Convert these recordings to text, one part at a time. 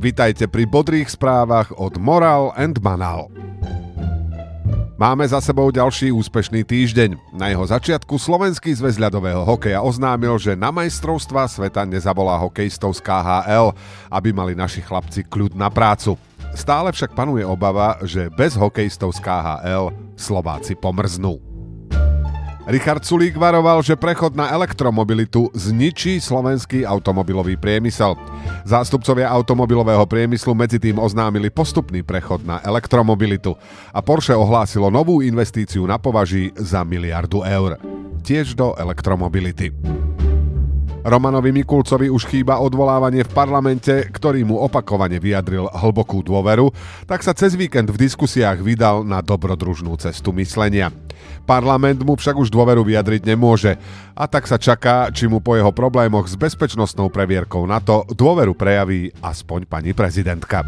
Vítajte pri bodrých správach od Moral and Banal. Máme za sebou ďalší úspešný týždeň. Na jeho začiatku Slovenský zväz ľadového hokeja oznámil, že na majstrovstvá sveta nezavolá hokejistov z KHL, aby mali naši chlapci kľud na prácu. Stále však panuje obava, že bez hokejistov z KHL Slováci pomrznú. Richard Sulík varoval, že prechod na elektromobilitu zničí slovenský automobilový priemysel. Zástupcovia automobilového priemyslu medzi tým oznámili postupný prechod na elektromobilitu a Porsche ohlásilo novú investíciu na považí za miliardu eur. Tiež do elektromobility. Romanovi Mikulcovi už chýba odvolávanie v parlamente, ktorý mu opakovane vyjadril hlbokú dôveru, tak sa cez víkend v diskusiách vydal na dobrodružnú cestu myslenia. Parlament mu však už dôveru vyjadriť nemôže a tak sa čaká, či mu po jeho problémoch s bezpečnostnou previerkou na to dôveru prejaví aspoň pani prezidentka.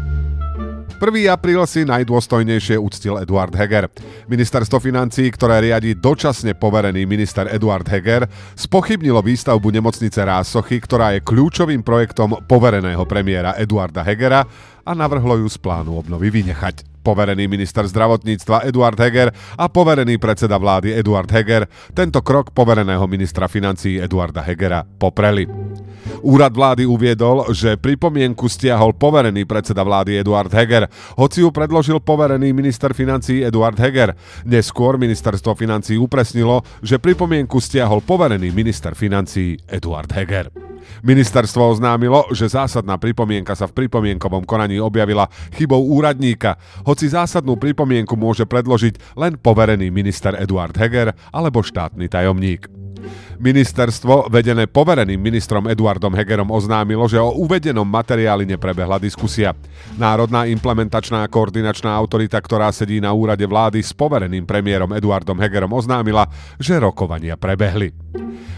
1. apríl si najdôstojnejšie uctil Eduard Heger. Ministerstvo financí, ktoré riadi dočasne poverený minister Eduard Heger, spochybnilo výstavbu nemocnice Rásochy, ktorá je kľúčovým projektom povereného premiéra Eduarda Hegera a navrhlo ju z plánu obnovy vynechať. Poverený minister zdravotníctva Eduard Heger a poverený predseda vlády Eduard Heger tento krok povereného ministra financí Eduarda Hegera popreli. Úrad vlády uviedol, že pripomienku stiahol poverený predseda vlády Eduard Heger, hoci ju predložil poverený minister financí Eduard Heger. Neskôr ministerstvo financí upresnilo, že pripomienku stiahol poverený minister financí Eduard Heger. Ministerstvo oznámilo, že zásadná pripomienka sa v pripomienkovom konaní objavila chybou úradníka, hoci zásadnú pripomienku môže predložiť len poverený minister Eduard Heger alebo štátny tajomník. Ministerstvo, vedené povereným ministrom Eduardom Hegerom, oznámilo, že o uvedenom materiáli neprebehla diskusia. Národná implementačná koordinačná autorita, ktorá sedí na úrade vlády s povereným premiérom Eduardom Hegerom, oznámila, že rokovania prebehli.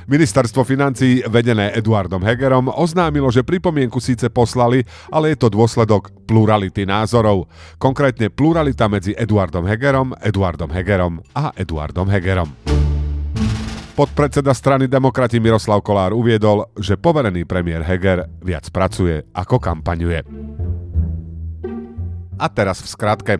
Ministerstvo financí, vedené Eduardom Hegerom, oznámilo, že pripomienku síce poslali, ale je to dôsledok plurality názorov. Konkrétne pluralita medzi Eduardom Hegerom, Eduardom Hegerom a Eduardom Hegerom. Podpredseda strany demokrati Miroslav Kolár uviedol, že poverený premiér Heger viac pracuje ako kampaňuje. A teraz v skratke.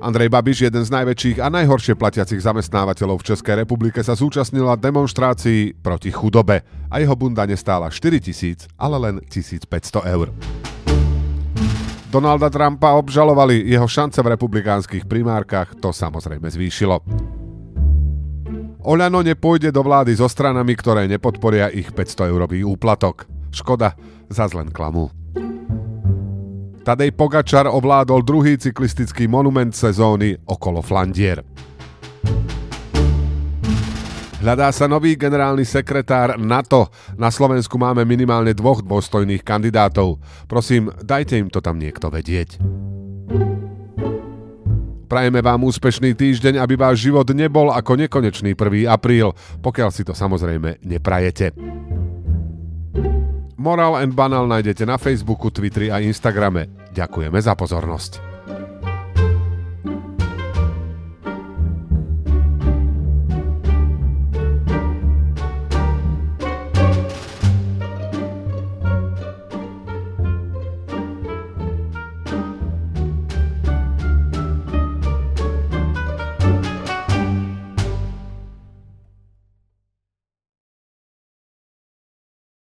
Andrej Babiš, jeden z najväčších a najhoršie platiacich zamestnávateľov v Českej republike, sa zúčastnila demonstrácii proti chudobe a jeho bunda nestála 4 tisíc, ale len 1500 eur. Donalda Trumpa obžalovali, jeho šance v republikánskych primárkach to samozrejme zvýšilo. Oľano nepôjde do vlády so stranami, ktoré nepodporia ich 500 eurový úplatok. Škoda, za len klamu. Tadej Pogačar ovládol druhý cyklistický monument sezóny okolo Flandier. Hľadá sa nový generálny sekretár NATO. Na Slovensku máme minimálne dvoch dôstojných kandidátov. Prosím, dajte im to tam niekto vedieť. Prajeme vám úspešný týždeň, aby váš život nebol ako nekonečný 1. apríl, pokiaľ si to samozrejme neprajete. Moral and Banal nájdete na Facebooku, Twitteri a Instagrame. Ďakujeme za pozornosť.